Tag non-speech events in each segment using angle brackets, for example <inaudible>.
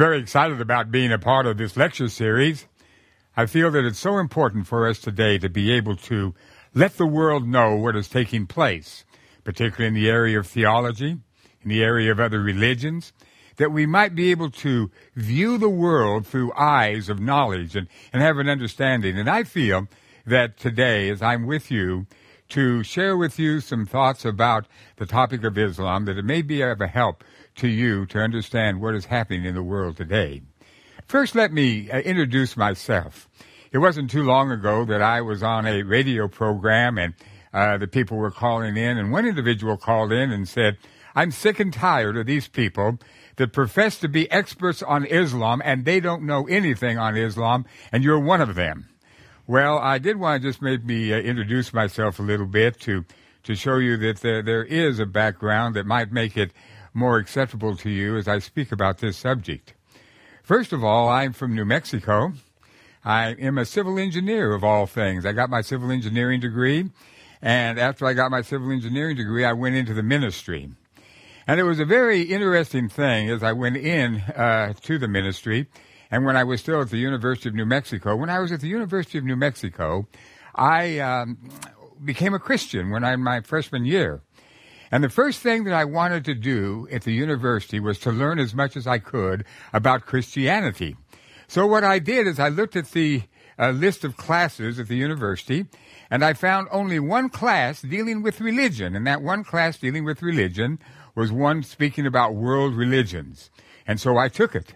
Very excited about being a part of this lecture series. I feel that it's so important for us today to be able to let the world know what is taking place, particularly in the area of theology, in the area of other religions, that we might be able to view the world through eyes of knowledge and, and have an understanding. And I feel that today, as I'm with you, to share with you some thoughts about the topic of Islam, that it may be of a help to you to understand what is happening in the world today. First, let me uh, introduce myself. It wasn't too long ago that I was on a radio program and uh, the people were calling in, and one individual called in and said, I'm sick and tired of these people that profess to be experts on Islam and they don't know anything on Islam, and you're one of them. Well, I did want to just maybe uh, introduce myself a little bit to to show you that there, there is a background that might make it more acceptable to you as I speak about this subject. First of all, I'm from New Mexico. I am a civil engineer of all things. I got my civil engineering degree, and after I got my civil engineering degree, I went into the ministry. And it was a very interesting thing as I went in uh, to the ministry, and when I was still at the University of New Mexico. When I was at the University of New Mexico, I um, became a Christian when I in my freshman year. And the first thing that I wanted to do at the university was to learn as much as I could about Christianity. So what I did is I looked at the uh, list of classes at the university, and I found only one class dealing with religion, and that one class dealing with religion was one speaking about world religions. And so I took it.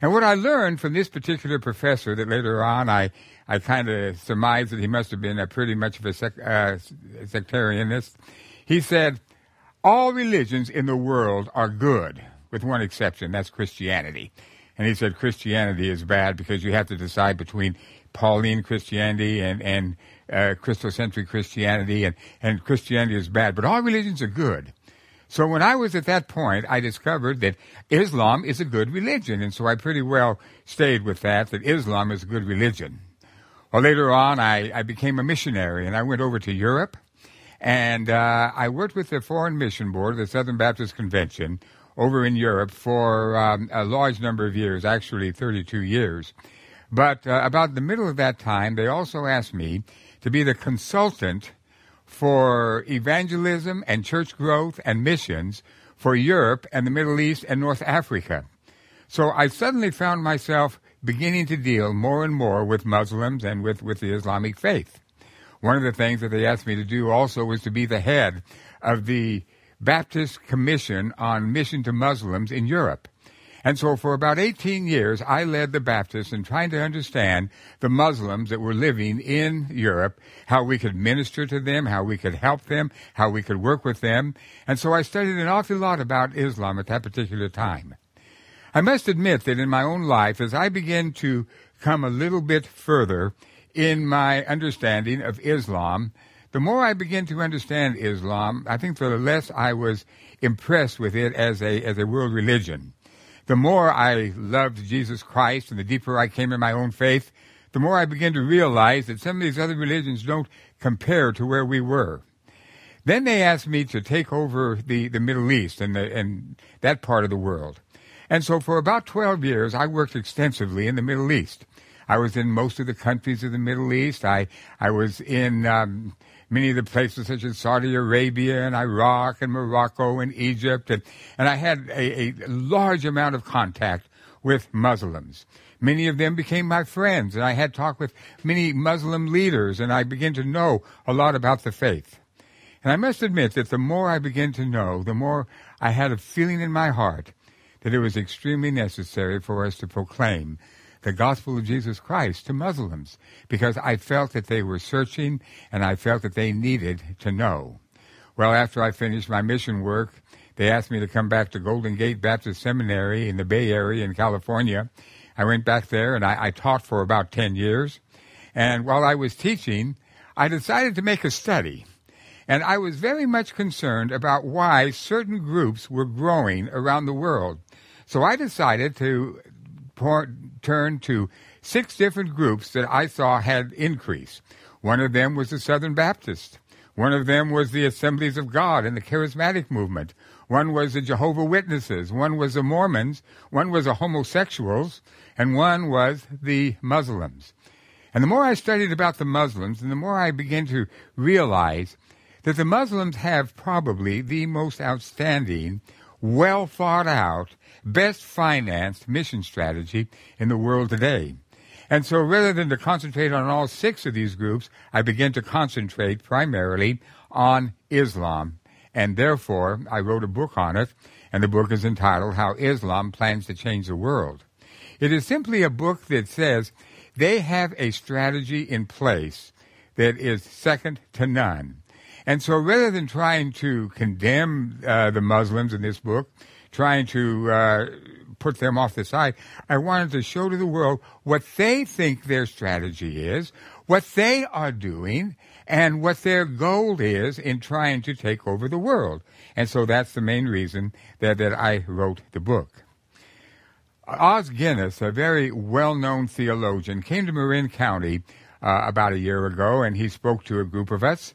And what I learned from this particular professor that later on I, I kind of surmised that he must have been a pretty much of a sec, uh, sectarianist, he said, all religions in the world are good, with one exception. That's Christianity. And he said Christianity is bad because you have to decide between Pauline Christianity and, and uh, Christocentric Christianity, and, and Christianity is bad. But all religions are good. So when I was at that point, I discovered that Islam is a good religion. And so I pretty well stayed with that, that Islam is a good religion. Well, later on, I, I became a missionary and I went over to Europe and uh, I worked with the Foreign Mission Board of the Southern Baptist Convention over in Europe for um, a large number of years, actually 32 years. But uh, about the middle of that time, they also asked me to be the consultant for evangelism and church growth and missions for Europe and the Middle East and North Africa. So I suddenly found myself beginning to deal more and more with Muslims and with, with the Islamic faith. One of the things that they asked me to do also was to be the head of the Baptist Commission on Mission to Muslims in Europe. And so for about 18 years, I led the Baptists in trying to understand the Muslims that were living in Europe, how we could minister to them, how we could help them, how we could work with them. And so I studied an awful lot about Islam at that particular time. I must admit that in my own life, as I began to come a little bit further in my understanding of Islam, the more I began to understand Islam, I think the less I was impressed with it as a, as a world religion. The more I loved Jesus Christ and the deeper I came in my own faith, the more I began to realize that some of these other religions don't compare to where we were. Then they asked me to take over the, the Middle East and, the, and that part of the world. And so for about 12 years, I worked extensively in the Middle East. I was in most of the countries of the Middle East. I, I was in um, many of the places such as Saudi Arabia and Iraq and Morocco and Egypt. And, and I had a, a large amount of contact with Muslims. Many of them became my friends, and I had talked with many Muslim leaders, and I began to know a lot about the faith. And I must admit that the more I began to know, the more I had a feeling in my heart that it was extremely necessary for us to proclaim the gospel of Jesus Christ to Muslims because I felt that they were searching and I felt that they needed to know. Well, after I finished my mission work, they asked me to come back to Golden Gate Baptist Seminary in the Bay Area in California. I went back there and I, I taught for about 10 years. And while I was teaching, I decided to make a study. And I was very much concerned about why certain groups were growing around the world. So I decided to turned to six different groups that I saw had increased. One of them was the Southern Baptist. One of them was the Assemblies of God and the Charismatic movement. One was the Jehovah Witnesses, one was the Mormons, one was the homosexuals, and one was the Muslims. And the more I studied about the Muslims, and the more I began to realize that the Muslims have probably the most outstanding, well thought out, best financed mission strategy in the world today. And so rather than to concentrate on all six of these groups, I began to concentrate primarily on Islam. And therefore, I wrote a book on it, and the book is entitled How Islam Plans to Change the World. It is simply a book that says they have a strategy in place that is second to none. And so rather than trying to condemn uh, the Muslims in this book, trying to uh, put them off the side, I wanted to show to the world what they think their strategy is, what they are doing, and what their goal is in trying to take over the world. And so that's the main reason that, that I wrote the book. Os Guinness, a very well-known theologian, came to Marin County uh, about a year ago, and he spoke to a group of us.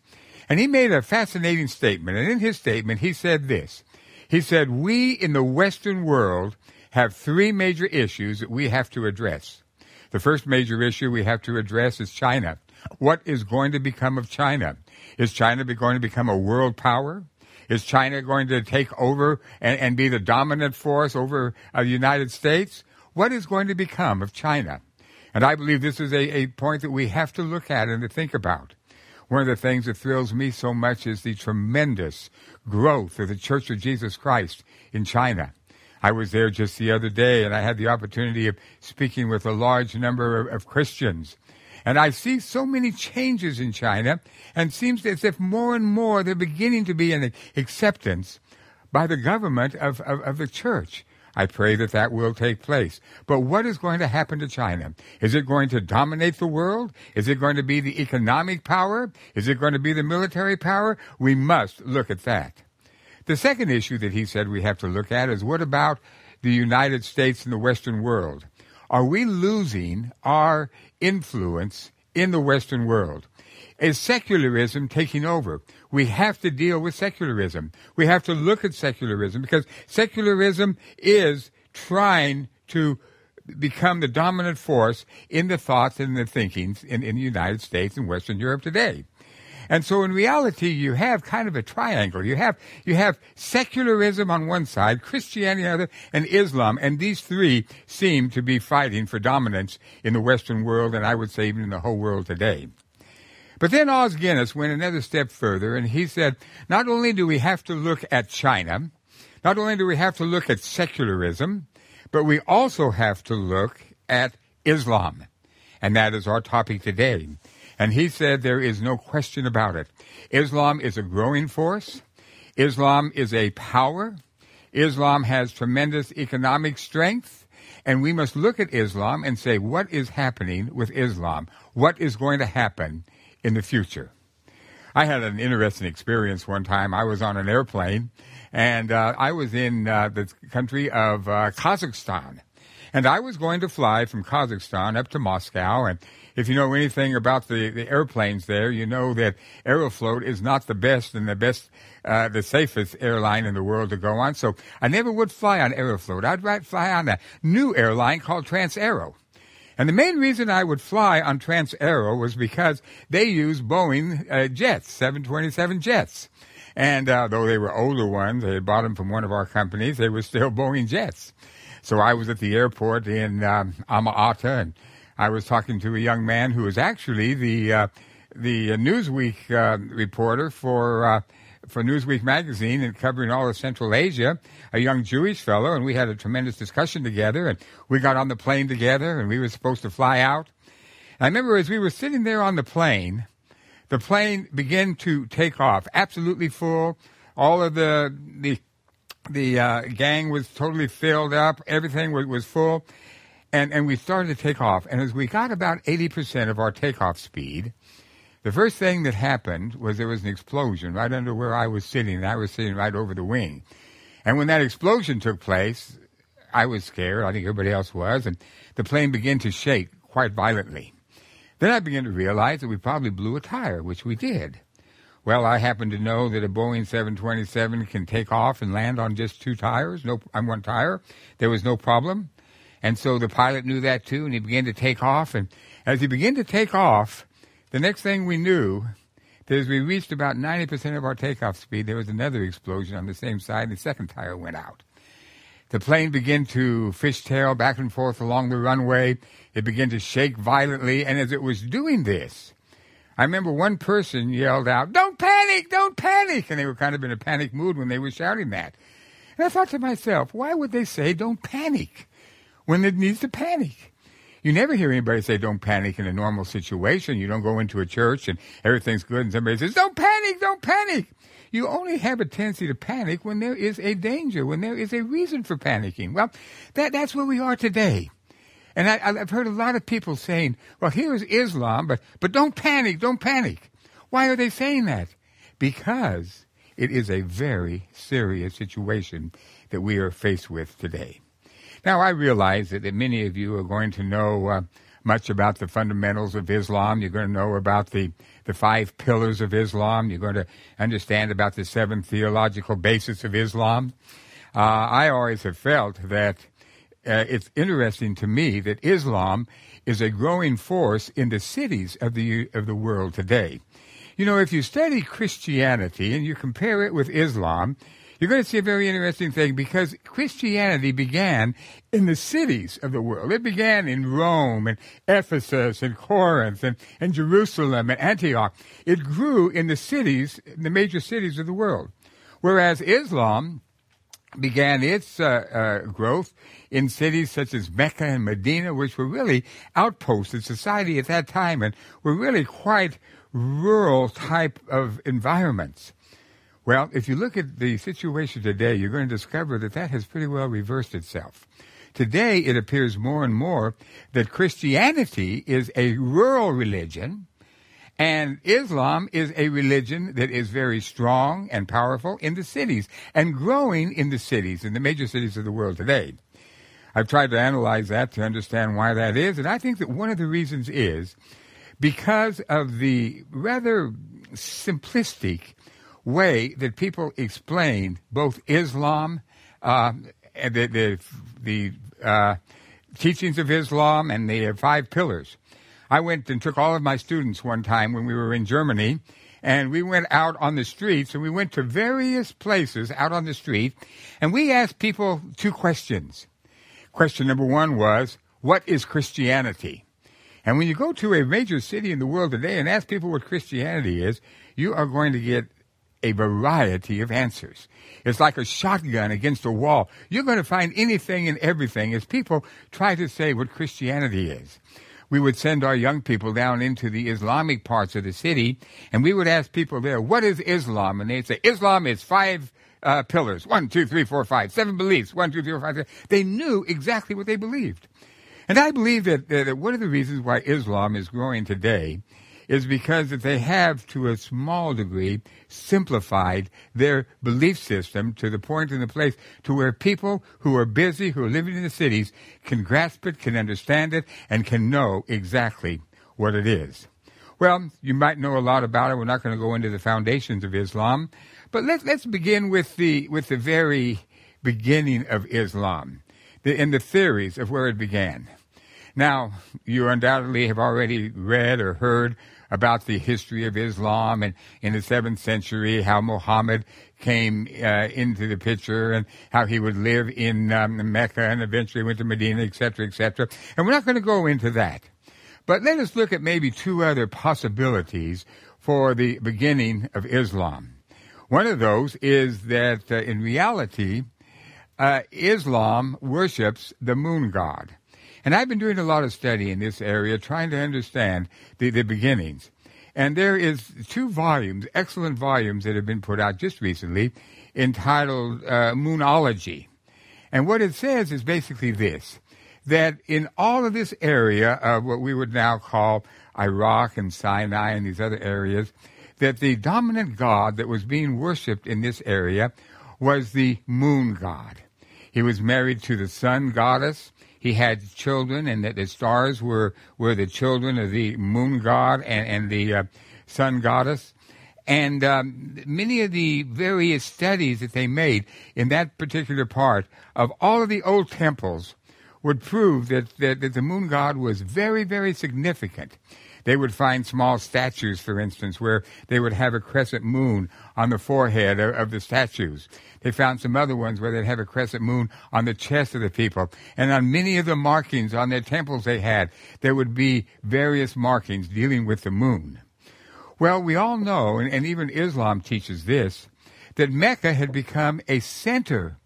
And he made a fascinating statement. And in his statement, he said this. He said, we in the Western world have three major issues that we have to address. The first major issue we have to address is China. What is going to become of China? Is China going to become a world power? Is China going to take over and, and be the dominant force over uh, the United States? What is going to become of China? And I believe this is a, a point that we have to look at and to think about. One of the things that thrills me so much is the tremendous growth of the Church of Jesus Christ in China. I was there just the other day and I had the opportunity of speaking with a large number of, of Christians. And I see so many changes in China and seems as if more and more they're beginning to be an acceptance by the government of, of, of the church. I pray that that will take place. But what is going to happen to China? Is it going to dominate the world? Is it going to be the economic power? Is it going to be the military power? We must look at that. The second issue that he said we have to look at is what about the United States and the Western world? Are we losing our influence in the Western world? Is secularism taking over? We have to deal with secularism. We have to look at secularism because secularism is trying to become the dominant force in the thoughts and the thinkings in, in the United States and Western Europe today. And so in reality, you have kind of a triangle. You have, you have secularism on one side, Christianity on the other, and Islam. And these three seem to be fighting for dominance in the Western world, and I would say even in the whole world today. But then Os Guinness went another step further and he said, not only do we have to look at China, not only do we have to look at secularism, but we also have to look at Islam. And that is our topic today. And he said there is no question about it. Islam is a growing force. Islam is a power. Islam has tremendous economic strength. And we must look at Islam and say, what is happening with Islam? What is going to happen in the future. I had an interesting experience one time. I was on an airplane and uh, I was in uh, the country of uh, Kazakhstan. And I was going to fly from Kazakhstan up to Moscow. And if you know anything about the, the airplanes there, you know that Aeroflot is not the best and the best, uh, the safest airline in the world to go on. So I never would fly on Aeroflot. I'd rather fly on a new airline called Transaero. And the main reason I would fly on Transaero was because they use Boeing uh, jets, 727 jets. And uh, though they were older ones, they had bought them from one of our companies, they were still Boeing jets. So I was at the airport in um, and I was talking to a young man who was actually the uh, the Newsweek uh, reporter for uh, for Newsweek magazine and covering all of Central Asia, a young Jewish fellow, and we had a tremendous discussion together. And we got on the plane together, and we were supposed to fly out. And I remember as we were sitting there on the plane, the plane began to take off, absolutely full. All of the the the uh, gang was totally filled up. Everything was, was full, and and we started to take off. And as we got about eighty percent of our takeoff speed, the first thing that happened was there was an explosion right under where I was sitting, and I was sitting right over the wing. And when that explosion took place, I was scared. I think everybody else was, and the plane began to shake quite violently. Then I began to realize that we probably blew a tire, which we did. Well, I happen to know that a Boeing 727 can take off and land on just two tires, no, on one tire. There was no problem. And so the pilot knew that too, and he began to take off. And as he began to take off, the next thing we knew, that as we reached about 90% of our takeoff speed, there was another explosion on the same side, the second tire went out. The plane began to fishtail back and forth along the runway. It began to shake violently, and as it was doing this, I remember one person yelled out, Don't panic, don't panic. And they were kind of in a panic mood when they were shouting that. And I thought to myself, why would they say don't panic when it needs to panic? You never hear anybody say don't panic in a normal situation. You don't go into a church and everything's good and somebody says, Don't panic, don't panic. You only have a tendency to panic when there is a danger, when there is a reason for panicking. Well, that, that's where we are today. And I, have heard a lot of people saying, well, here is Islam, but, but don't panic, don't panic. Why are they saying that? Because it is a very serious situation that we are faced with today. Now, I realize that, that many of you are going to know uh, much about the fundamentals of Islam. You're going to know about the, the five pillars of Islam. You're going to understand about the seven theological bases of Islam. Uh, I always have felt that uh, it's interesting to me that Islam is a growing force in the cities of the of the world today. You know, if you study Christianity and you compare it with Islam, you're going to see a very interesting thing because Christianity began in the cities of the world. It began in Rome and Ephesus and Corinth and, and Jerusalem and Antioch. It grew in the cities, the major cities of the world. Whereas Islam began its uh, uh, growth in cities such as Mecca and Medina, which were really outposts in society at that time and were really quite rural type of environments. Well, if you look at the situation today, you're going to discover that that has pretty well reversed itself. Today, it appears more and more that Christianity is a rural religion and Islam is a religion that is very strong and powerful in the cities and growing in the cities, in the major cities of the world today. I've tried to analyze that to understand why that is, and I think that one of the reasons is because of the rather simplistic way that people explain both Islam uh, and the, the, the uh, teachings of Islam and the five pillars. I went and took all of my students one time when we were in Germany, and we went out on the streets, and we went to various places out on the street, and we asked people two questions. Question number one was, what is Christianity? And when you go to a major city in the world today and ask people what Christianity is, you are going to get a variety of answers. It's like a shotgun against a wall. You're going to find anything and everything as people try to say what Christianity is we would send our young people down into the Islamic parts of the city, and we would ask people there, what is Islam? And they'd say, Islam is five uh, pillars. One, two, three, four, five. Seven beliefs. One, two, three, four, five. Six. They knew exactly what they believed. And I believe that, that one of the reasons why Islam is growing today is because that they have, to a small degree, simplified their belief system to the point and the place to where people who are busy, who are living in the cities, can grasp it, can understand it, and can know exactly what it is. Well, you might know a lot about it. We're not going to go into the foundations of Islam, but let's let's begin with the with the very beginning of Islam, the, and the theories of where it began. Now, you undoubtedly have already read or heard about the history of Islam and in the seventh century how Muhammad came uh, into the picture and how he would live in um, Mecca and eventually went to Medina, etc., etc. And we're not going to go into that. But let us look at maybe two other possibilities for the beginning of Islam. One of those is that uh, in reality, uh, Islam worships the moon god. And I've been doing a lot of study in this area, trying to understand the, the beginnings. And there is two volumes, excellent volumes that have been put out just recently, entitled uh, Moonology. And what it says is basically this, that in all of this area of what we would now call Iraq and Sinai and these other areas, that the dominant god that was being worshipped in this area was the moon god. He was married to the sun goddess, he had children, and that the stars were were the children of the moon god and, and the uh, sun goddess. And um, many of the various studies that they made in that particular part of all of the old temples would prove that, that, that the moon god was very, very significant. They would find small statues, for instance, where they would have a crescent moon on the forehead of, of the statues. They found some other ones where they'd have a crescent moon on the chest of the people. And on many of the markings on their temples they had, there would be various markings dealing with the moon. Well, we all know, and, and even Islam teaches this, that Mecca had become a center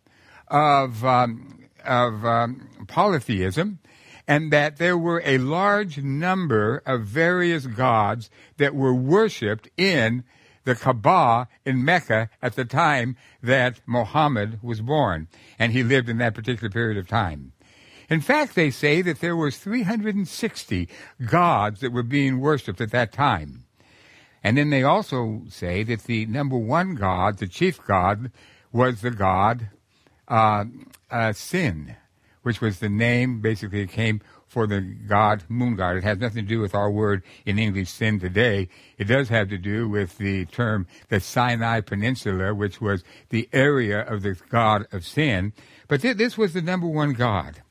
of, um, of um, polytheism and that there were a large number of various gods that were worshipped in the Kaaba in Mecca at the time that Muhammad was born, and he lived in that particular period of time. In fact, they say that there was 360 gods that were being worshipped at that time. And then they also say that the number one god, the chief god, was the god uh, uh, Sin, which was the name, basically, it came for the god, moon god. It has nothing to do with our word in English, sin today. It does have to do with the term, the Sinai Peninsula, which was the area of the god of sin. But th- this was the number one god.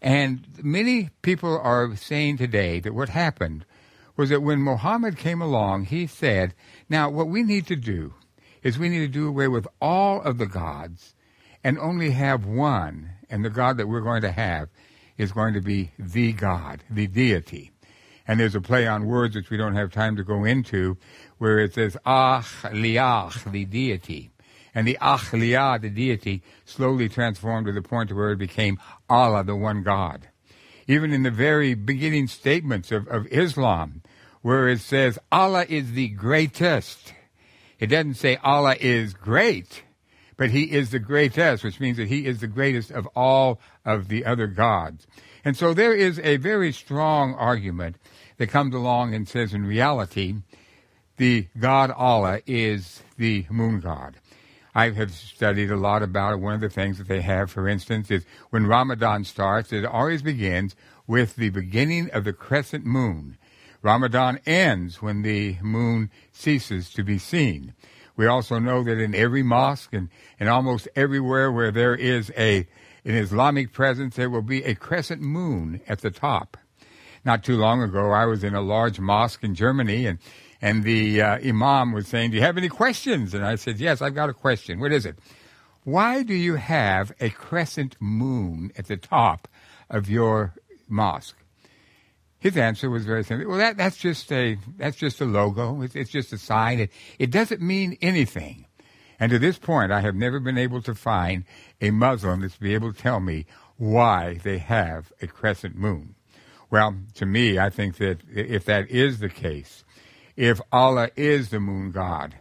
And many people are saying today that what happened was that when Muhammad came along, he said, now what we need to do is we need to do away with all of the gods and only have one and the God that we're going to have is going to be the God, the deity. And there's a play on words which we don't have time to go into, where it says Ah Liach, the deity. And the Liah, the deity, slowly transformed to the point where it became Allah, the one God. Even in the very beginning statements of, of Islam, where it says Allah is the greatest, it doesn't say Allah is great but he is the greatest, which means that he is the greatest of all of the other gods. And so there is a very strong argument that comes along and says in reality, the God Allah is the moon god. I have studied a lot about it. One of the things that they have, for instance, is when Ramadan starts, it always begins with the beginning of the crescent moon. Ramadan ends when the moon ceases to be seen. We also know that in every mosque and, and almost everywhere where there is a an Islamic presence, there will be a crescent moon at the top. Not too long ago, I was in a large mosque in Germany, and and the uh, imam was saying, "Do you have any questions?" And I said, "Yes, I've got a question. What is it? Why do you have a crescent moon at the top of your mosque?" His answer was very simple. Well, that, that's just a that's just a logo. It's, it's just a sign. It, it doesn't mean anything. And to this point, I have never been able to find a Muslim that's be able to tell me why they have a crescent moon. Well, to me, I think that if that is the case, if Allah is the moon god,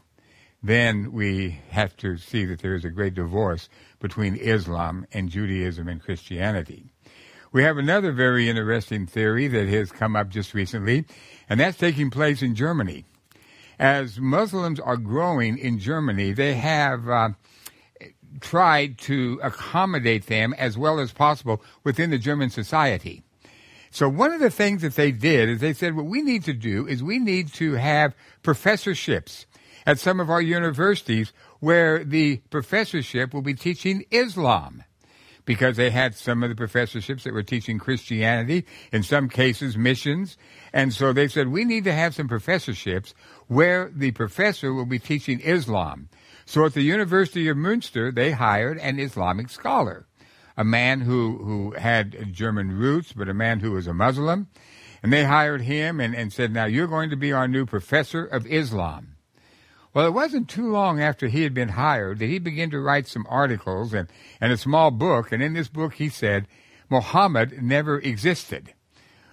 then we have to see that there is a great divorce between Islam and Judaism and Christianity. We have another very interesting theory that has come up just recently, and that's taking place in Germany. As Muslims are growing in Germany, they have uh, tried to accommodate them as well as possible within the German society. So one of the things that they did is they said, what we need to do is we need to have professorships at some of our universities where the professorship will be teaching Islam because they had some of the professorships that were teaching Christianity, in some cases missions. And so they said, we need to have some professorships where the professor will be teaching Islam. So at the University of Münster, they hired an Islamic scholar, a man who, who had German roots, but a man who was a Muslim. And they hired him and, and said, now you're going to be our new professor of Islam. Well, it wasn't too long after he had been hired that he began to write some articles and, and a small book. And in this book, he said, Muhammad never existed.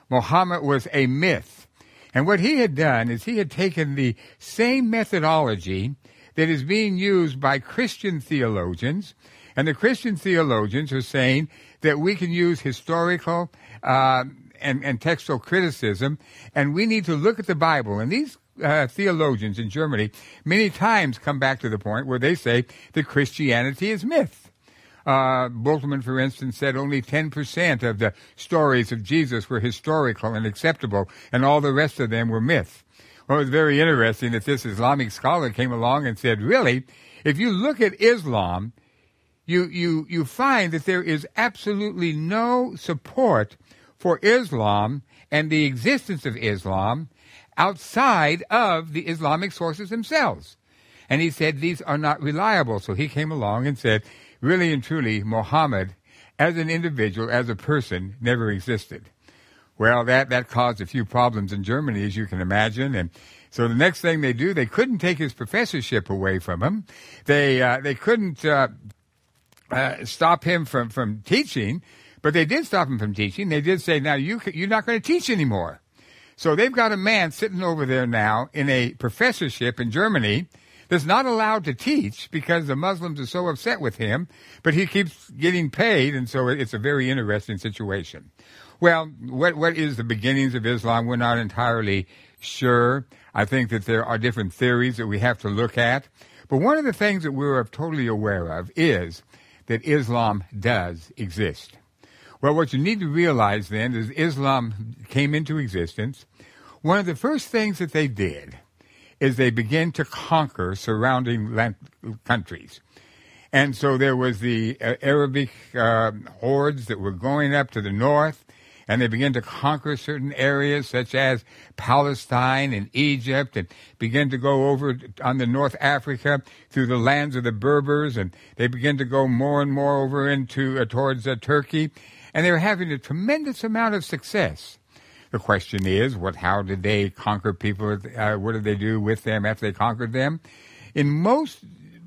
Muhammad was a myth. And what he had done is he had taken the same methodology that is being used by Christian theologians, and the Christian theologians are saying that we can use historical uh, and, and textual criticism, and we need to look at the Bible. And these uh, theologians in Germany many times come back to the point where they say that Christianity is myth. Uh, Bultmann, for instance, said only 10% of the stories of Jesus were historical and acceptable, and all the rest of them were myth. Well, it was very interesting that this Islamic scholar came along and said, really, if you look at Islam, you, you, you find that there is absolutely no support for Islam and the existence of Islam outside of the Islamic sources themselves. And he said these are not reliable. So he came along and said, really and truly, Muhammad, as an individual, as a person, never existed. Well, that, that caused a few problems in Germany, as you can imagine. And so the next thing they do, they couldn't take his professorship away from him. They, uh, they couldn't, uh, uh, stop him from, from teaching, but they did stop him from teaching. They did say, now you, you're not going to teach anymore. So they've got a man sitting over there now in a professorship in Germany that's not allowed to teach because the Muslims are so upset with him, but he keeps getting paid, and so it's a very interesting situation. Well, what what is the beginnings of Islam? We're not entirely sure. I think that there are different theories that we have to look at. But one of the things that we're totally aware of is that Islam does exist. Well, what you need to realize then is Islam came into existence. One of the first things that they did is they began to conquer surrounding land, countries. And so there was the uh, Arabic uh, hordes that were going up to the north, and they began to conquer certain areas such as Palestine and Egypt and began to go over on the North Africa through the lands of the Berbers and they began to go more and more over into uh, towards uh, Turkey and they were having a tremendous amount of success. The question is, what? How did they conquer people? Uh, what did they do with them after they conquered them? In most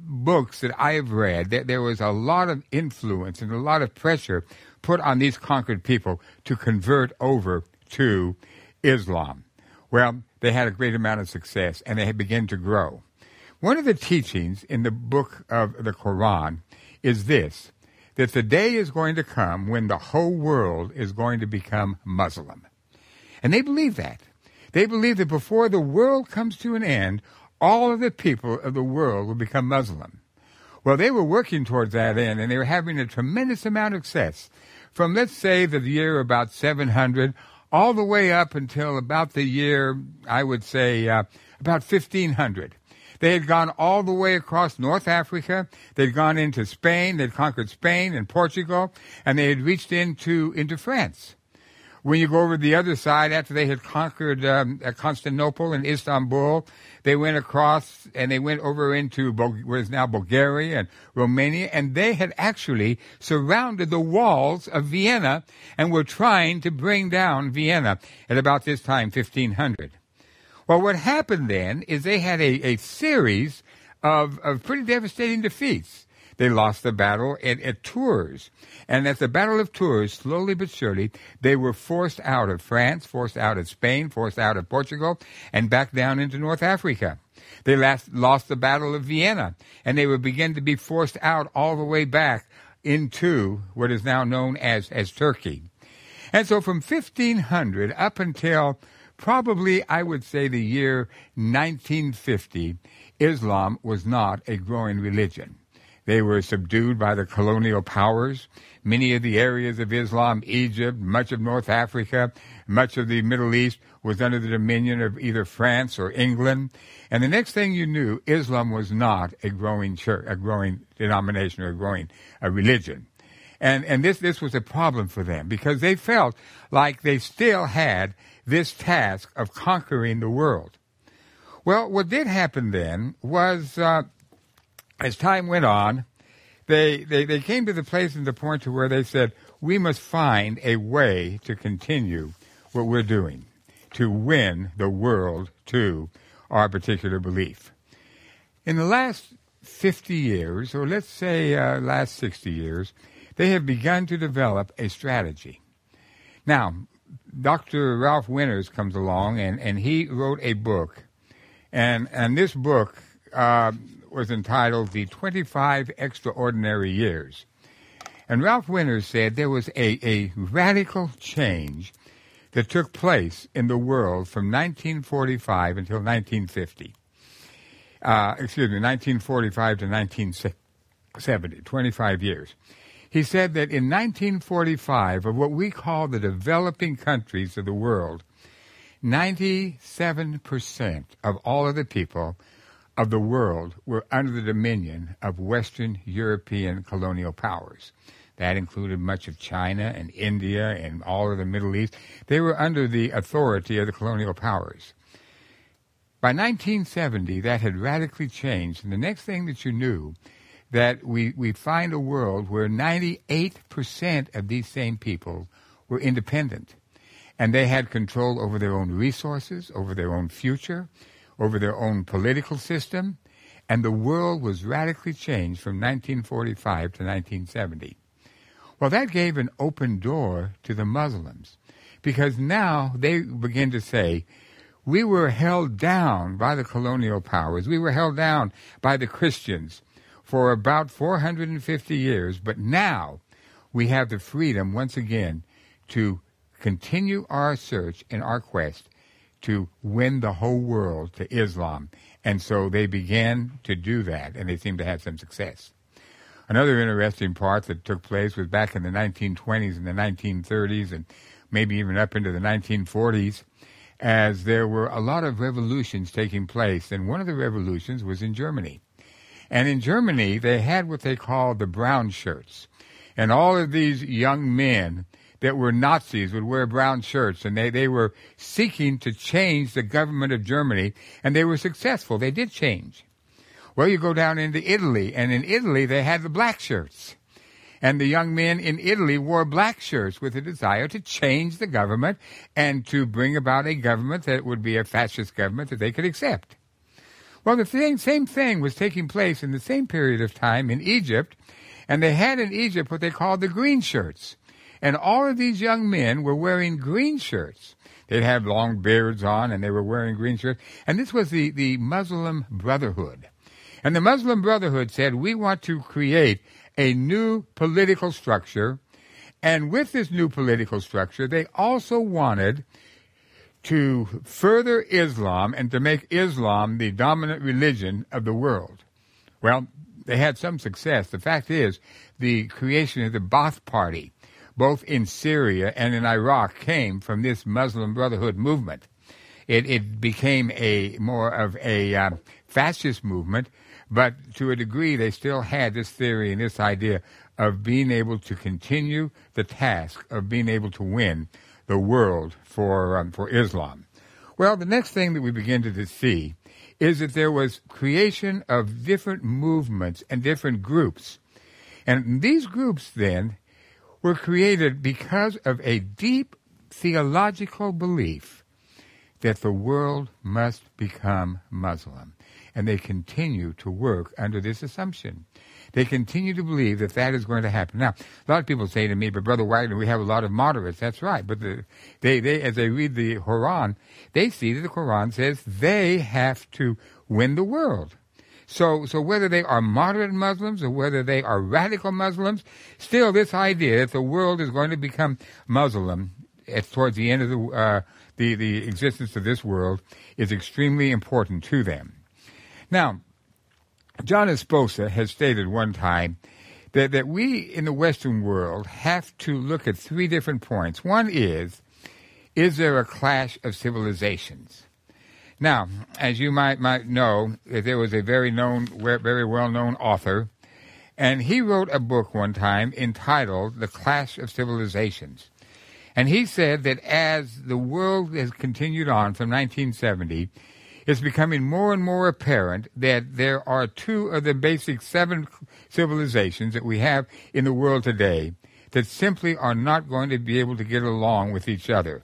books that I have read, that there was a lot of influence and a lot of pressure put on these conquered people to convert over to Islam. Well, they had a great amount of success and they had begun to grow. One of the teachings in the book of the Quran is this that the day is going to come when the whole world is going to become Muslim. And they believe that. They believe that before the world comes to an end, all of the people of the world will become Muslim. Well, they were working towards that end, and they were having a tremendous amount of success from let's say the year about 700 all the way up until about the year, I would say, uh, about 1500. They had gone all the way across North Africa. They'd gone into Spain. They'd conquered Spain and Portugal, and they had reached into, into France. When you go over the other side, after they had conquered um, uh, Constantinople and Istanbul, they went across and they went over into what is now Bulgaria and Romania, and they had actually surrounded the walls of Vienna and were trying to bring down Vienna at about this time, 1500. Well, what happened then is they had a, a series of, of pretty devastating defeats. They lost the battle at, at Tours. And at the Battle of Tours, slowly but surely, they were forced out of France, forced out of Spain, forced out of Portugal, and back down into North Africa. They last, lost the Battle of Vienna, and they would begin to be forced out all the way back into what is now known as, as Turkey. And so from 1500 up until probably, I would say, the year 1950, Islam was not a growing religion. They were subdued by the colonial powers. Many of the areas of Islam, Egypt, much of North Africa, much of the Middle East was under the dominion of either France or England. And the next thing you knew, Islam was not a growing church, a growing denomination or a growing a religion. And, and this, this was a problem for them because they felt like they still had this task of conquering the world. Well, what did happen then was uh, as time went on, they, they, they came to the place and the point to where they said, we must find a way to continue what we're doing, to win the world to our particular belief. In the last 50 years, or let's say uh, last 60 years, they have begun to develop a strategy. Now, Dr. Ralph Winters comes along and, and he wrote a book. And, and this book uh, was entitled The 25 Extraordinary Years. And Ralph Winters said there was a, a radical change that took place in the world from 1945 until 1950. Uh, excuse me, 1945 to 1970, 25 years. He said that in 1945, of what we call the developing countries of the world, 97% of all of the people of the world were under the dominion of Western European colonial powers. That included much of China and India and all of the Middle East. They were under the authority of the colonial powers. By 1970, that had radically changed, and the next thing that you knew, that we, we find a world where 98% of these same people were independent. And they had control over their own resources, over their own future, over their own political system, and the world was radically changed from 1945 to 1970. Well, that gave an open door to the Muslims because now they begin to say, we were held down by the colonial powers. We were held down by the Christians for about 450 years, but now we have the freedom once again to continue our search and our quest to win the whole world to Islam. And so they began to do that, and they seem to have some success. Another interesting part that took place was back in the 1920s and the 1930s, and maybe even up into the 1940s, as there were a lot of revolutions taking place. And one of the revolutions was in Germany. And in Germany, they had what they called the brown shirts. And all of these young men that were Nazis would wear brown shirts, and they, they were seeking to change the government of Germany, and they were successful. They did change. Well, you go down into Italy, and in Italy they had the black shirts. And the young men in Italy wore black shirts with a desire to change the government and to bring about a government that would be a fascist government that they could accept. Well, the thing, same thing was taking place in the same period of time in Egypt, and they had in Egypt what they called the green shirts. And all of these young men were wearing green shirts. They'd have long beards on and they were wearing green shirts. And this was the, the Muslim Brotherhood. And the Muslim Brotherhood said, we want to create a new political structure. And with this new political structure, they also wanted to further Islam and to make Islam the dominant religion of the world. Well, they had some success. The fact is, the creation of the Ba'ath Party both in Syria and in Iraq came from this Muslim Brotherhood movement. It, it became a more of a uh, fascist movement, but to a degree they still had this theory and this idea of being able to continue the task of being able to win the world for um, for Islam. Well, the next thing that we begin to see is that there was creation of different movements and different groups. And these groups then were created because of a deep theological belief that the world must become Muslim. And they continue to work under this assumption. They continue to believe that that is going to happen. Now, a lot of people say to me, but Brother Wagner, we have a lot of moderates. That's right. But the, they, they, as they read the Quran, they see that the Quran says they have to win the world. So, so whether they are moderate Muslims or whether they are radical Muslims, still this idea that the world is going to become Muslim at, towards the end of the, uh, the, the existence of this world is extremely important to them. Now, John Esposa has stated one time that, that we in the Western world have to look at three different points. One is, is there a clash of civilizations? Now, as you might might know, there was a very known, very well known author, and he wrote a book one time entitled "The Clash of Civilizations." And he said that as the world has continued on from 1970, it's becoming more and more apparent that there are two of the basic seven civilizations that we have in the world today that simply are not going to be able to get along with each other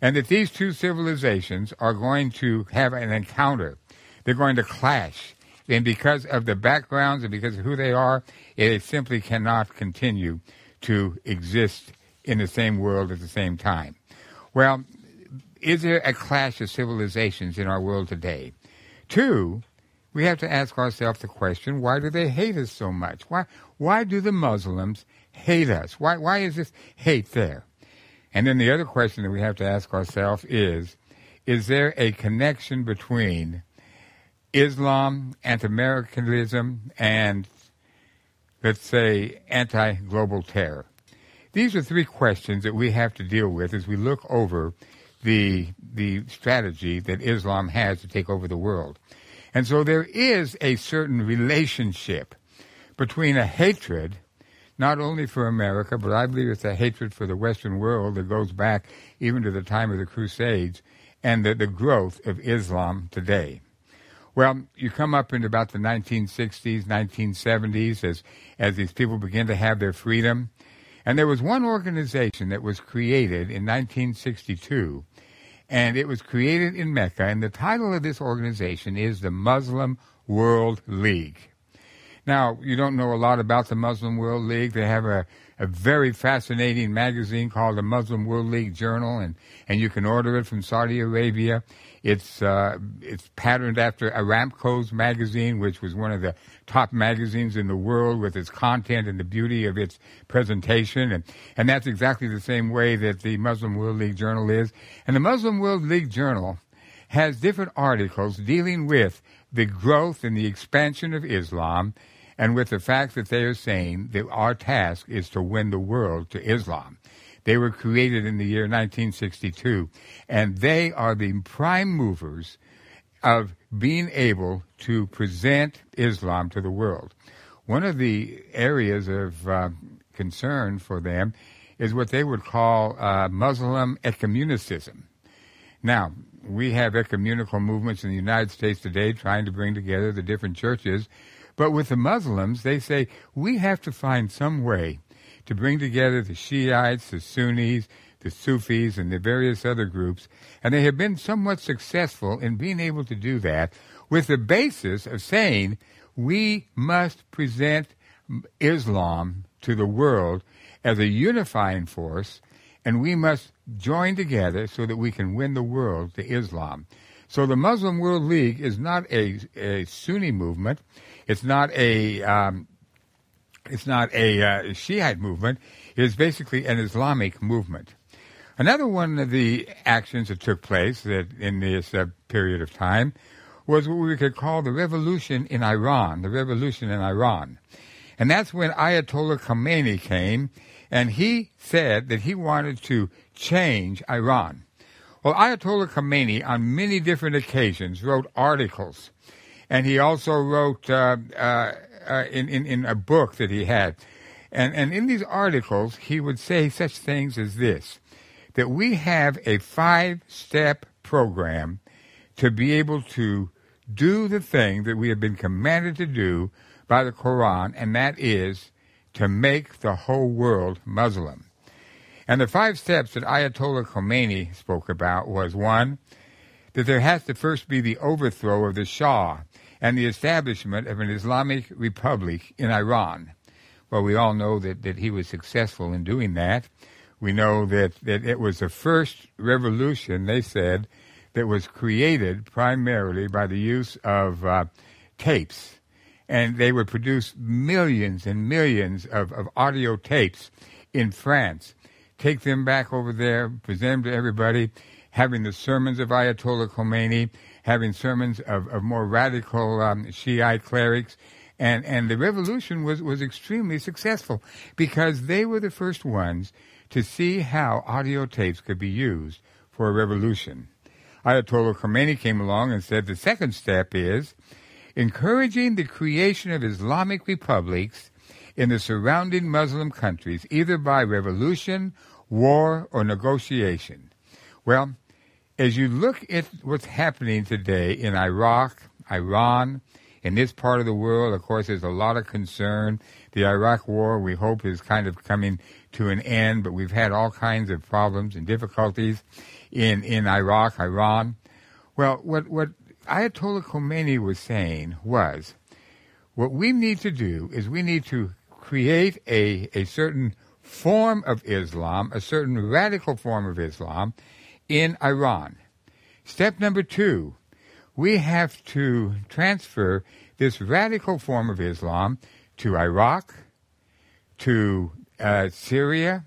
and that these two civilizations are going to have an encounter. They're going to clash. And because of the backgrounds and because of who they are, it simply cannot continue to exist in the same world at the same time. Well, is there a clash of civilizations in our world today? Two, we have to ask ourselves the question, why do they hate us so much? Why, why do the Muslims hate us? Why, why is this hate there? And then the other question that we have to ask ourselves is, is there a connection between Islam, anti-Americanism, and let's say anti-global terror? These are three questions that we have to deal with as we look over the the strategy that Islam has to take over the world. And so there is a certain relationship between a hatred not only for America, but I believe it's a hatred for the Western world that goes back even to the time of the Crusades and the, the growth of Islam today. Well, you come up in about the 1960s, 1970s as, as these people begin to have their freedom. And there was one organization that was created in 1962, and it was created in Mecca, and the title of this organization is the Muslim World League. Now, you don't know a lot about the Muslim World League. They have a, a very fascinating magazine called the Muslim World League Journal, and, and you can order it from Saudi Arabia. It's uh, it's patterned after Aramco's magazine, which was one of the top magazines in the world with its content and the beauty of its presentation, and and that's exactly the same way that the Muslim World League Journal is. And the Muslim World League Journal has different articles dealing with the growth and the expansion of Islam and with the fact that they are saying that our task is to win the world to Islam. They were created in the year 1962, and they are the prime movers of being able to present Islam to the world. One of the areas of uh, concern for them is what they would call uh, Muslim ecumenicism. Now, we have ecumenical movements in the United States today trying to bring together the different churches but with the Muslims, they say we have to find some way to bring together the Shiites, the Sunnis, the Sufis, and the various other groups, and they have been somewhat successful in being able to do that with the basis of saying we must present Islam to the world as a unifying force, and we must join together so that we can win the world to Islam. So the Muslim World League is not a, a Sunni movement. It's not a um, it's not a uh, Shiite movement. It is basically an Islamic movement. Another one of the actions that took place that in this uh, period of time was what we could call the revolution in Iran, the revolution in Iran. And that's when Ayatollah Khomeini came and he said that he wanted to change Iran. Well, Ayatollah Khomeini on many different occasions wrote articles and he also wrote uh, uh, uh, in, in, in a book that he had. And, and in these articles, he would say such things as this that we have a five step program to be able to do the thing that we have been commanded to do by the Quran, and that is to make the whole world Muslim. And the five steps that Ayatollah Khomeini spoke about was one, that there has to first be the overthrow of the Shah and the establishment of an Islamic Republic in Iran. Well, we all know that, that he was successful in doing that. We know that, that it was the first revolution, they said, that was created primarily by the use of uh, tapes. And they would produce millions and millions of, of audio tapes in France, take them back over there, present them to everybody, having the sermons of Ayatollah Khomeini, having sermons of, of more radical um, Shiite clerics. And, and the revolution was, was extremely successful because they were the first ones to see how audio tapes could be used for a revolution. Ayatollah Khomeini came along and said the second step is encouraging the creation of Islamic republics in the surrounding Muslim countries, either by revolution, war, or negotiation. Well, as you look at what's happening today in Iraq, Iran, in this part of the world, of course, there's a lot of concern. The Iraq War, we hope, is kind of coming to an end, but we've had all kinds of problems and difficulties in, in Iraq, Iran. Well, what, what Ayatollah Khomeini was saying was, what we need to do is we need to create a, a certain form of Islam, a certain radical form of Islam, in Iran. Step number two, we have to transfer this radical form of Islam to Iraq, to uh, Syria,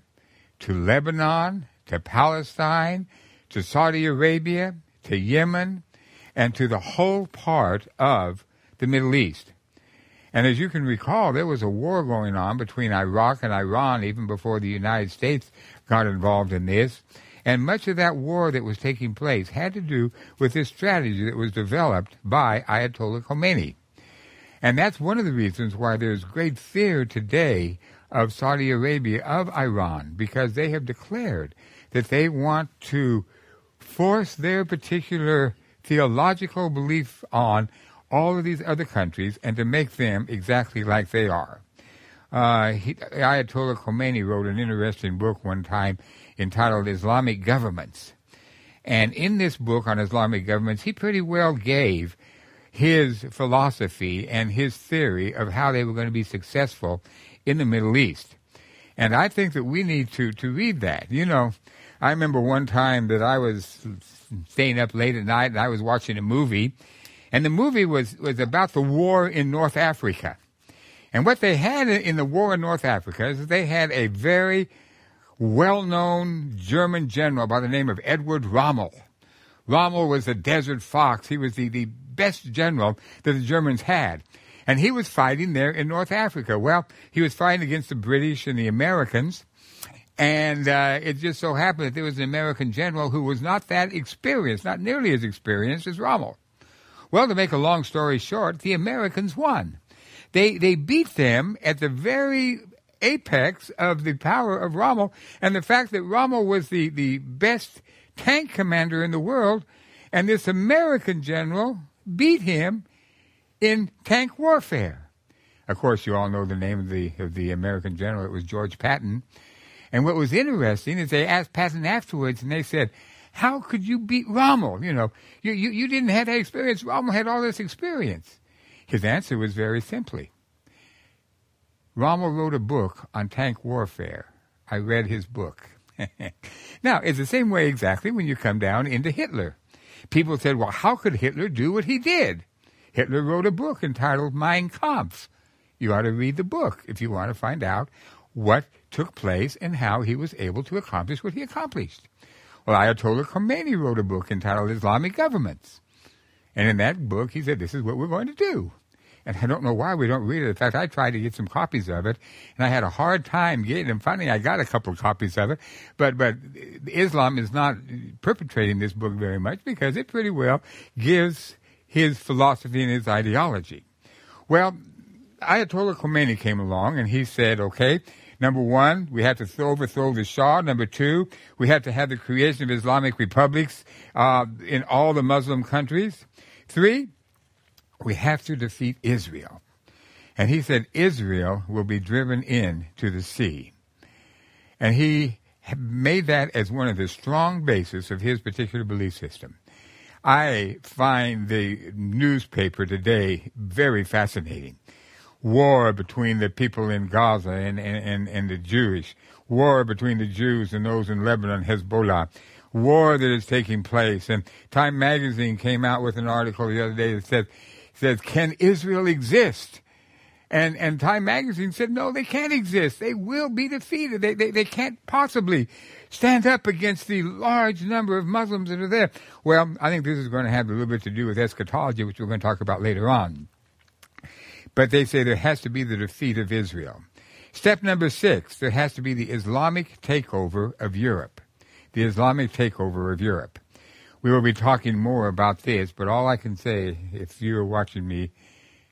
to Lebanon, to Palestine, to Saudi Arabia, to Yemen, and to the whole part of the Middle East. And as you can recall, there was a war going on between Iraq and Iran even before the United States got involved in this. And much of that war that was taking place had to do with this strategy that was developed by Ayatollah Khomeini. And that's one of the reasons why there's great fear today of Saudi Arabia, of Iran, because they have declared that they want to force their particular theological belief on all of these other countries and to make them exactly like they are. Uh, he, Ayatollah Khomeini wrote an interesting book one time entitled Islamic Governments. And in this book on Islamic governments, he pretty well gave his philosophy and his theory of how they were going to be successful in the Middle East. And I think that we need to, to read that. You know, I remember one time that I was staying up late at night and I was watching a movie, and the movie was, was about the war in North Africa. And what they had in the war in North Africa is they had a very well-known German general by the name of Edward Rommel. Rommel was a desert fox. He was the, the best general that the Germans had. And he was fighting there in North Africa. Well, he was fighting against the British and the Americans. And uh, it just so happened that there was an American general who was not that experienced, not nearly as experienced as Rommel. Well, to make a long story short, the Americans won. They they beat them at the very apex of the power of Rommel, and the fact that Rommel was the, the best tank commander in the world, and this American general beat him in tank warfare. Of course, you all know the name of the of the American general. It was George Patton. And what was interesting is they asked Patton afterwards, and they said, "How could you beat Rommel? You know, you you, you didn't have that experience. Rommel had all this experience." His answer was very simply. Rommel wrote a book on tank warfare. I read his book. <laughs> now, it's the same way exactly when you come down into Hitler. People said, well, how could Hitler do what he did? Hitler wrote a book entitled Mein Kampf. You ought to read the book if you want to find out what took place and how he was able to accomplish what he accomplished. Well, Ayatollah Khomeini wrote a book entitled Islamic Governments. And in that book, he said, this is what we're going to do. And I don't know why we don't read it. In fact, I tried to get some copies of it, and I had a hard time getting them. Finally, I got a couple of copies of it. But, but Islam is not perpetrating this book very much because it pretty well gives his philosophy and his ideology. Well, Ayatollah Khomeini came along and he said, okay, Number one, we have to overthrow the Shah. Number two, we have to have the creation of Islamic republics uh, in all the Muslim countries. Three, we have to defeat Israel. And he said Israel will be driven in to the sea. And he made that as one of the strong bases of his particular belief system. I find the newspaper today very fascinating. War between the people in Gaza and, and, and, the Jewish. War between the Jews and those in Lebanon, Hezbollah war that is taking place. And Time magazine came out with an article the other day that said, says, can Israel exist? And, and Time magazine said, no, they can't exist. They will be defeated. They, they, they can't possibly stand up against the large number of Muslims that are there. Well, I think this is going to have a little bit to do with eschatology, which we're going to talk about later on. But they say there has to be the defeat of Israel. Step number six, there has to be the Islamic takeover of Europe the Islamic takeover of Europe. We will be talking more about this, but all I can say, if you're watching me,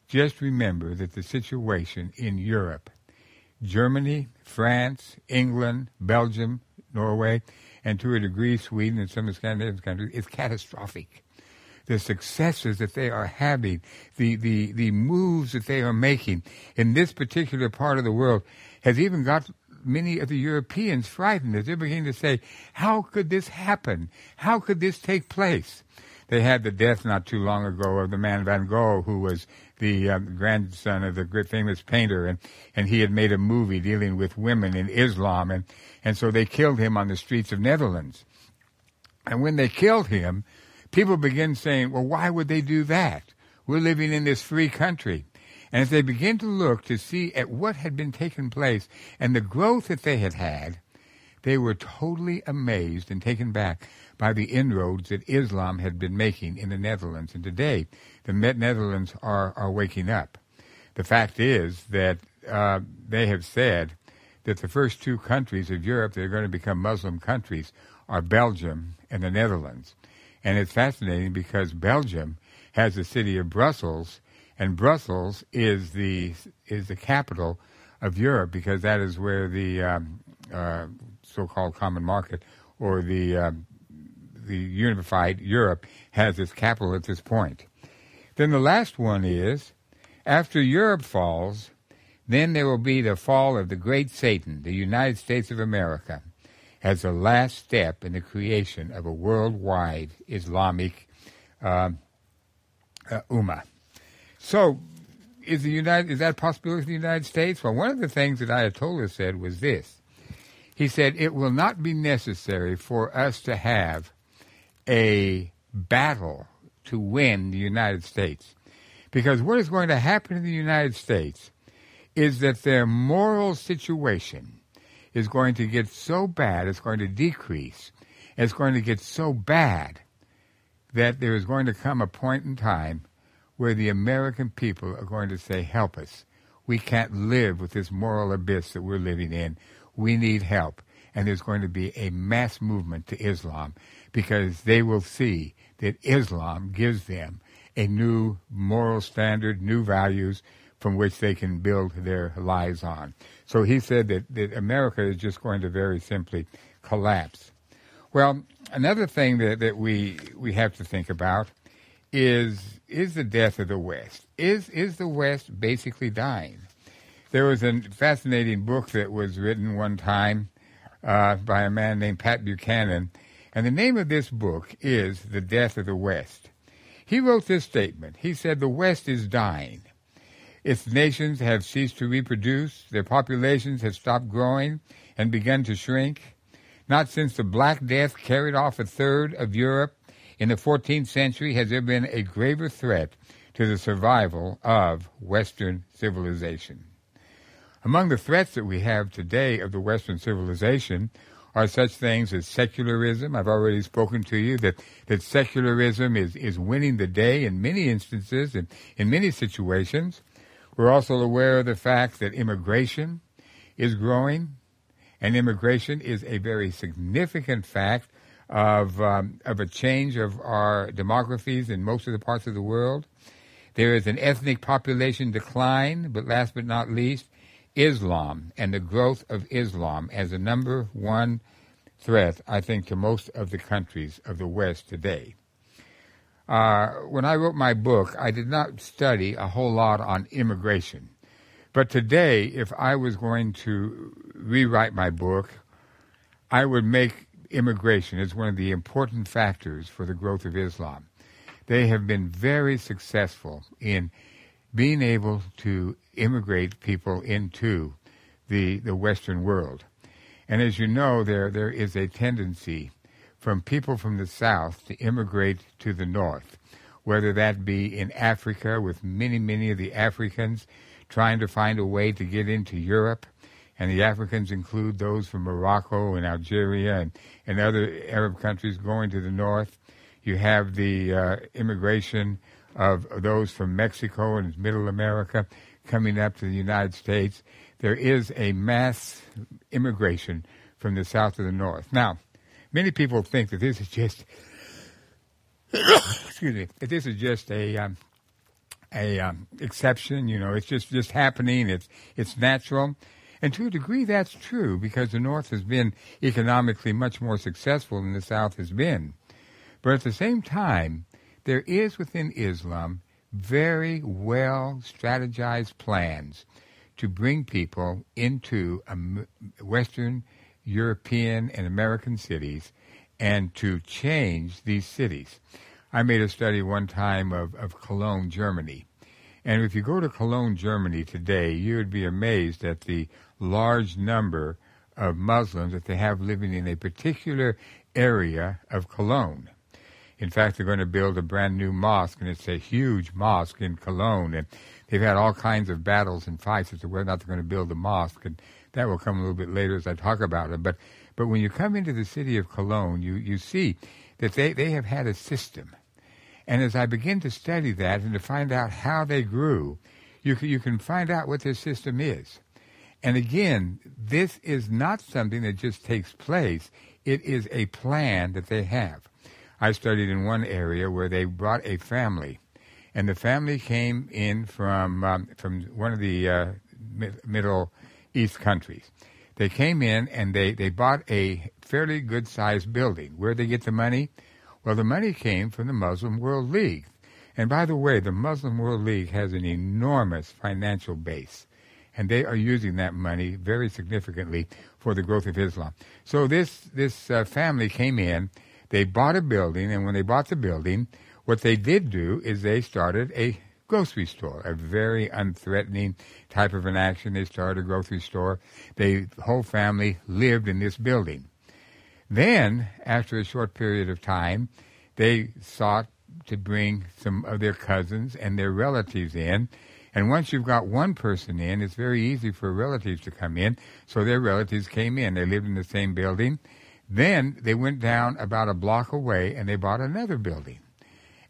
just remember that the situation in Europe, Germany, France, England, Belgium, Norway, and to a degree Sweden and some of the Scandinavian countries, is catastrophic. The successes that they are having, the, the, the moves that they are making in this particular part of the world has even got many of the Europeans frightened as they're beginning to say, how could this happen? How could this take place? They had the death not too long ago of the man Van Gogh, who was the um, grandson of the great famous painter, and, and he had made a movie dealing with women in Islam, and, and so they killed him on the streets of Netherlands. And when they killed him, people began saying, well, why would they do that? We're living in this free country. And as they begin to look to see at what had been taking place and the growth that they had had, they were totally amazed and taken back by the inroads that Islam had been making in the Netherlands. And today, the Netherlands are, are waking up. The fact is that uh, they have said that the first two countries of Europe that are going to become Muslim countries are Belgium and the Netherlands. And it's fascinating because Belgium has the city of Brussels, and Brussels is the is the capital of Europe because that is where the um, uh, so-called common market or the um, the unified Europe has its capital at this point. Then the last one is after Europe falls, then there will be the fall of the great Satan, the United States of America, as the last step in the creation of a worldwide Islamic uh, uh, ummah. So, is the United is that a possibility in the United States? Well, one of the things that Ayatollah said was this. He said it will not be necessary for us to have a battle to win the United States. Because what is going to happen in the United States is that their moral situation is going to get so bad, it's going to decrease, it's going to get so bad that there is going to come a point in time where the American people are going to say, help us. We can't live with this moral abyss that we're living in. We need help. And there's going to be a mass movement to Islam because they will see that Islam gives them a new moral standard, new values from which they can build their lives on. So he said that, that America is just going to very simply collapse. Well, another thing that, that we we have to think about is is the death of the West. Is is the West basically dying? There was a fascinating book that was written one time uh, by a man named Pat Buchanan, and the name of this book is The Death of the West. He wrote this statement. He said, The West is dying. Its nations have ceased to reproduce, their populations have stopped growing and begun to shrink. Not since the Black Death carried off a third of Europe in the 14th century has there been a graver threat to the survival of Western civilization. Among the threats that we have today of the Western civilization are such things as secularism. I've already spoken to you that, that secularism is, is winning the day in many instances and in many situations. We're also aware of the fact that immigration is growing and immigration is a very significant fact of um, of a change of our demographies in most of the parts of the world. There is an ethnic population decline, but last but not least, Islam and the growth of Islam as the number one threat, I think, to most of the countries of the West today. Uh, when I wrote my book, I did not study a whole lot on immigration. But today, if I was going to rewrite my book, I would make immigration is one of the important factors for the growth of Islam. They have been very successful in being able to immigrate people into the, the Western world. And as you know, there, there is a tendency from people from the South to immigrate to the North, whether that be in Africa with many, many of the Africans trying to find a way to get into Europe. And the Africans include those from Morocco and Algeria and, and other Arab countries going to the north. You have the uh, immigration of those from Mexico and Middle America coming up to the United States. There is a mass immigration from the south to the north. Now, many people think that this is just, <coughs> excuse me, that this is just a um, a um, exception. You know, it's just just happening. It's it's natural, and to a degree, that's true because the North has been economically much more successful than the South has been. But at the same time, there is within Islam very well strategized plans to bring people into um, Western European and American cities and to change these cities. I made a study one time of, of Cologne, Germany. And if you go to Cologne, Germany today, you would be amazed at the large number of Muslims that they have living in a particular area of Cologne. In fact, they're going to build a brand new mosque, and it's a huge mosque in Cologne. And they've had all kinds of battles and fights as to whether or not they're going to build a mosque, and that will come a little bit later as I talk about it. But but when you come into the city of Cologne, you you see that they, they have had a system and as I begin to study that and to find out how they grew, you can, you can find out what their system is. And again, this is not something that just takes place. It is a plan that they have. I studied in one area where they brought a family, and the family came in from um, from one of the uh, Middle East countries. They came in and they, they bought a fairly good sized building. Where'd they get the money? Well, the money came from the Muslim World League. And by the way, the Muslim World League has an enormous financial base, and they are using that money very significantly for the growth of Islam. So this this uh, family came in, they bought a building, and when they bought the building, what they did do is they started a grocery store, a very unthreatening type of an action. They started a grocery store. They, the whole family lived in this building. Then, after a short period of time, they sought to bring some of their cousins and their relatives in. And once you've got one person in, it's very easy for relatives to come in. So their relatives came in. They lived in the same building. Then they went down about a block away and they bought another building.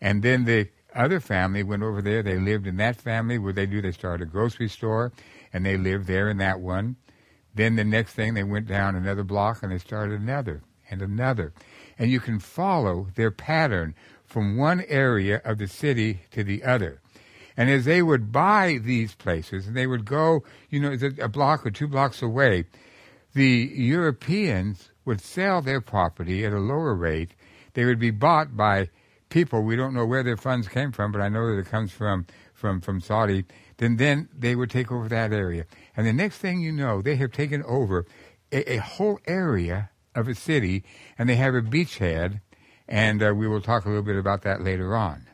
And then the other family went over there. They lived in that family. What they do, they started a grocery store and they lived there in that one. Then the next thing, they went down another block and they started another and another. And you can follow their pattern from one area of the city to the other. And as they would buy these places, and they would go, you know, a block or two blocks away, the Europeans would sell their property at a lower rate. They would be bought by people we don't know where their funds came from, but I know that it comes from from from Saudi. Then then they would take over that area, and the next thing you know, they have taken over a, a whole area of a city, and they have a beachhead and uh, we will talk a little bit about that later on.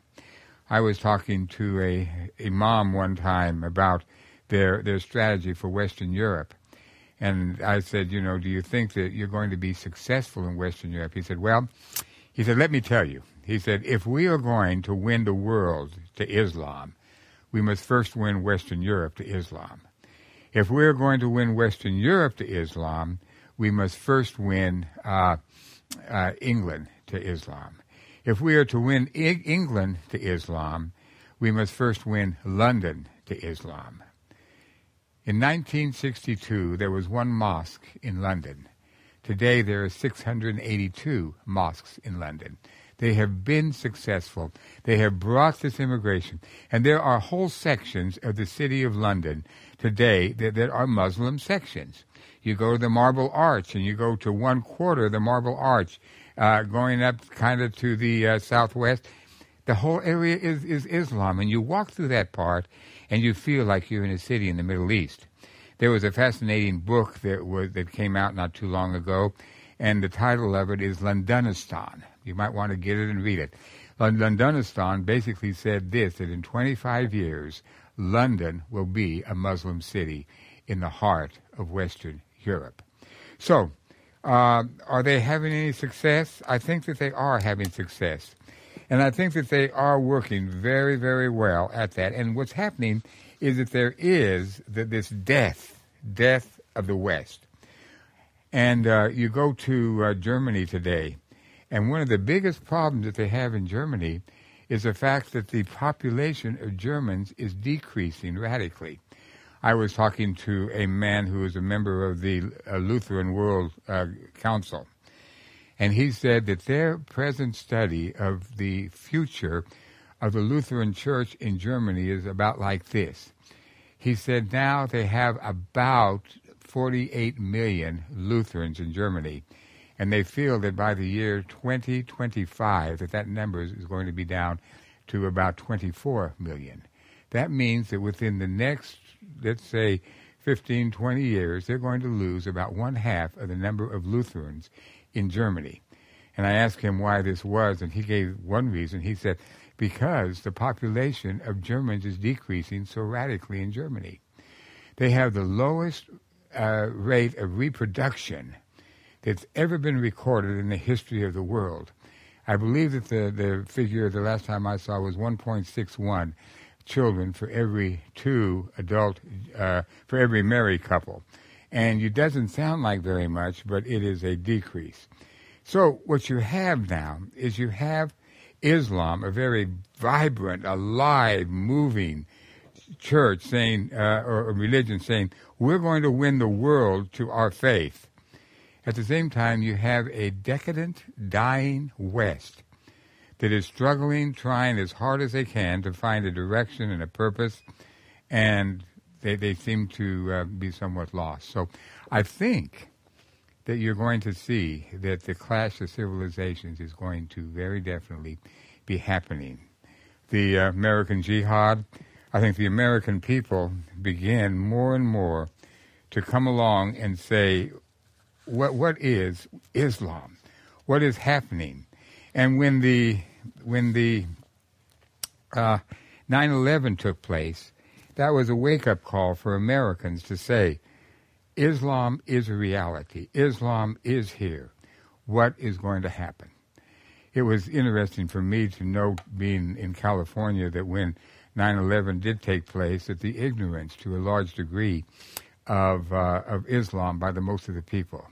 I was talking to a, imam one time about their, their strategy for Western Europe. And I said, you know, do you think that you're going to be successful in Western Europe? He said, well, he said, let me tell you. He said, if we are going to win the world to Islam, we must first win Western Europe to Islam. If we're going to win Western Europe to Islam, we must first win uh, uh, England to Islam. If we are to win I- England to Islam, we must first win London to Islam. In 1962, there was one mosque in London. Today, there are 682 mosques in London. They have been successful. They have brought this immigration. And there are whole sections of the city of London today that, that are Muslim sections. You go to the Marble Arch and you go to one quarter of the Marble Arch uh, going up kind of to the uh, southwest. The whole area is, is Islam, and you walk through that part, and you feel like you're in a city in the Middle East. There was a fascinating book that was that came out not too long ago, and the title of it is Londonistan. You might want to get it and read it. Londonistan basically said this: that in 25 years, London will be a Muslim city in the heart of Western Europe. So uh, are they having any success? I think that they are having success. And I think that they are working very, very well at that. And what's happening is that there is the, this death, death of the West. And uh, you go to uh, Germany today, and one of the biggest problems that they have in Germany is the fact that the population of Germans is decreasing radically. I was talking to a man who is a member of the uh, Lutheran World uh, Council, and he said that their present study of the future of the Lutheran Church in Germany is about like this. He said now they have about 48 million Lutherans in Germany, and they feel that by the year 2025 that that number is going to be down to about 24 million. That means that within the next let's say 15, 20 years, they're going to lose about one half of the number of Lutherans in Germany. And I asked him why this was, and he gave one reason. He said, because the population of Germans is decreasing so radically in Germany. They have the lowest uh, rate of reproduction that's ever been recorded in the history of the world. I believe that the, the figure the last time I saw was 1.61 children for every two adult, uh, for every married couple. And it doesn't sound like very much, but it is a decrease. So what you have now is you have Islam, a very vibrant, alive, moving, church saying, uh, or religion saying, we're going to win the world to our faith. At the same time, you have a decadent, dying West that is struggling, trying as hard as they can to find a direction and a purpose, and they, they seem to uh, be somewhat lost. So I think that you're going to see that the clash of civilizations is going to very definitely be happening. The uh, American jihad, I think the American people begin more and more to come along and say, what what is Islam? What is happening? And when the when the uh, 9/11 took place, that was a wake-up call for Americans to say, Islam is a reality. Islam is here. What is going to happen? It was interesting for me to know, being in California, that when 9/11 did take place, that the ignorance, to a large degree, of uh, of Islam by the most of the people.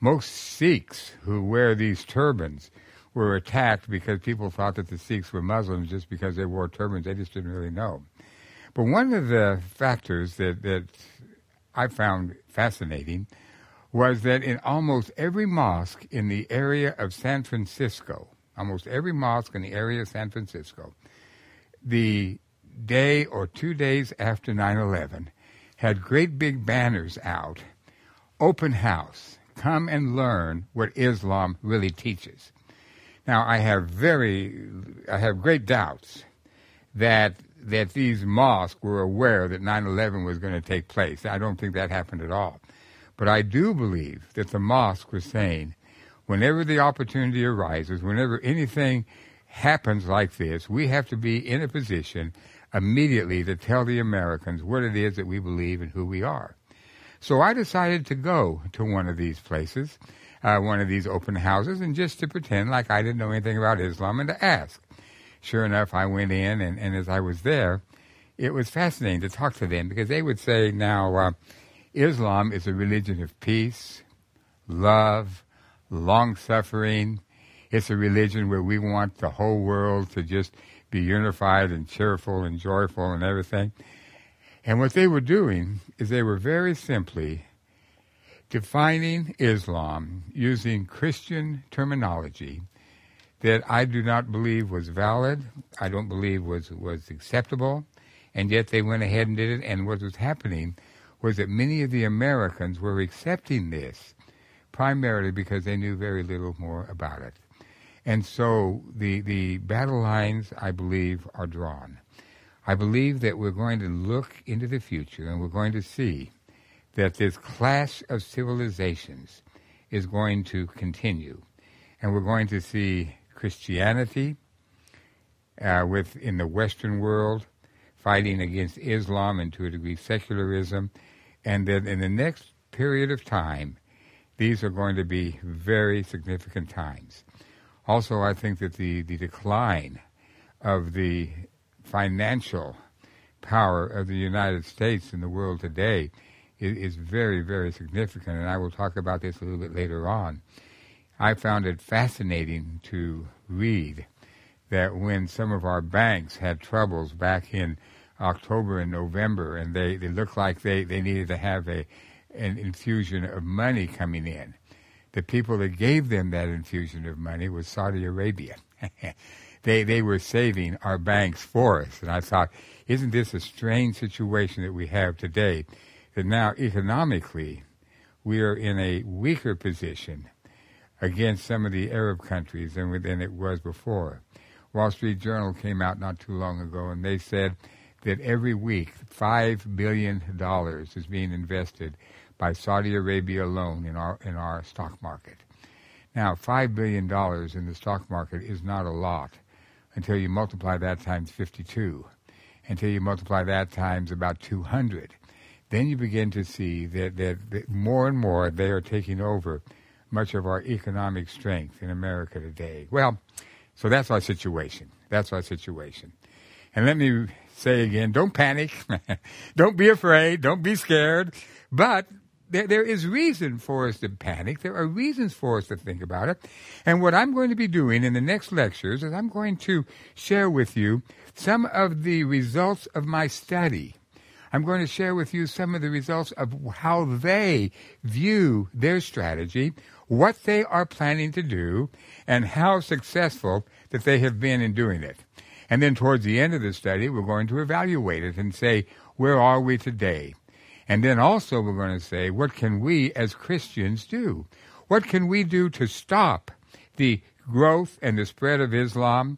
Most Sikhs who wear these turbans were attacked because people thought that the Sikhs were Muslims just because they wore turbans. They just didn't really know. But one of the factors that, that I found fascinating was that in almost every mosque in the area of San Francisco, almost every mosque in the area of San Francisco, the day or two days after 9 11, had great big banners out open house, come and learn what Islam really teaches. Now, I have very, I have great doubts that that these mosques were aware that 9/11 was going to take place. I don't think that happened at all. But I do believe that the mosque was saying, whenever the opportunity arises, whenever anything happens like this, we have to be in a position immediately to tell the Americans what it is that we believe and who we are. So I decided to go to one of these places, uh, one of these open houses, and just to pretend like I didn't know anything about Islam and to ask sure enough, I went in, and, and as I was there, it was fascinating to talk to them because they would say, now, uh, Islam is a religion of peace, love, long suffering. It's a religion where we want the whole world to just be unified and cheerful and joyful and everything. And what they were doing is they were very simply defining Islam using Christian terminology that I do not believe was valid. I don't believe was was acceptable, and yet they went ahead and did it. And what was happening was that many of the Americans were accepting this primarily because they knew very little more about it. And so the the battle lines, I believe, are drawn. I believe that we're going to look into the future and we're going to see that this clash of civilizations is going to continue. And we're going to see Christianity uh, within the Western world, fighting against Islam and to a degree secularism, and then in the next period of time, these are going to be very significant times. Also, I think that the, the decline of the financial power of the United States in the world today is, is very, very significant, and I will talk about this a little bit later on. I found it fascinating to read that when some of our banks had troubles back in October and November, and they, they looked like they, they needed to have a an infusion of money coming in. The people that gave them that infusion of money was Saudi Arabia. <laughs> they they were saving our banks for us, and I thought, isn't this a strange situation that we have today? That now economically we are in a weaker position against some of the Arab countries than, than it was before. Wall Street Journal came out not too long ago, and they said that every week $5 billion is being invested by Saudi Arabia alone in our, in our stock market. Now, $5 billion in the stock market is not a lot until you multiply that times 52, until you multiply that times about 200. Then you begin to see that, that, that more and more they are taking over much of our economic strength in America today. Well, so that's our situation. That's our situation. And let me say again, don't panic. <laughs> don't be afraid. Don't be scared. But there, there is reason for us to panic. There are reasons for us to think about it. And what I'm going to be doing in the next lectures is I'm going to share with you some of the results of my study. I'm going to share with you some of the results of how they view their strategy, what they are planning to do, and how successful that they have been in doing it. And then towards the end of the study, we're going to evaluate it and say, where are we today? And then also we're going to say, what can we as Christians do? What can we do to stop the growth and the spread of Islam?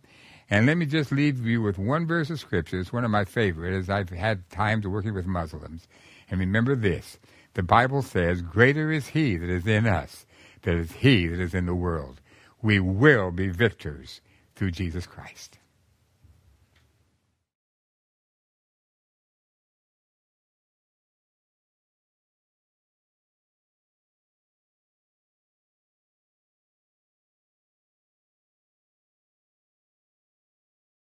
And let me just leave you with one verse of scripture. It's one of my favorite as I've had times working with Muslims. And remember this. The Bible says, greater is he that is in us than is he that is in the world. We will be victors through Jesus Christ.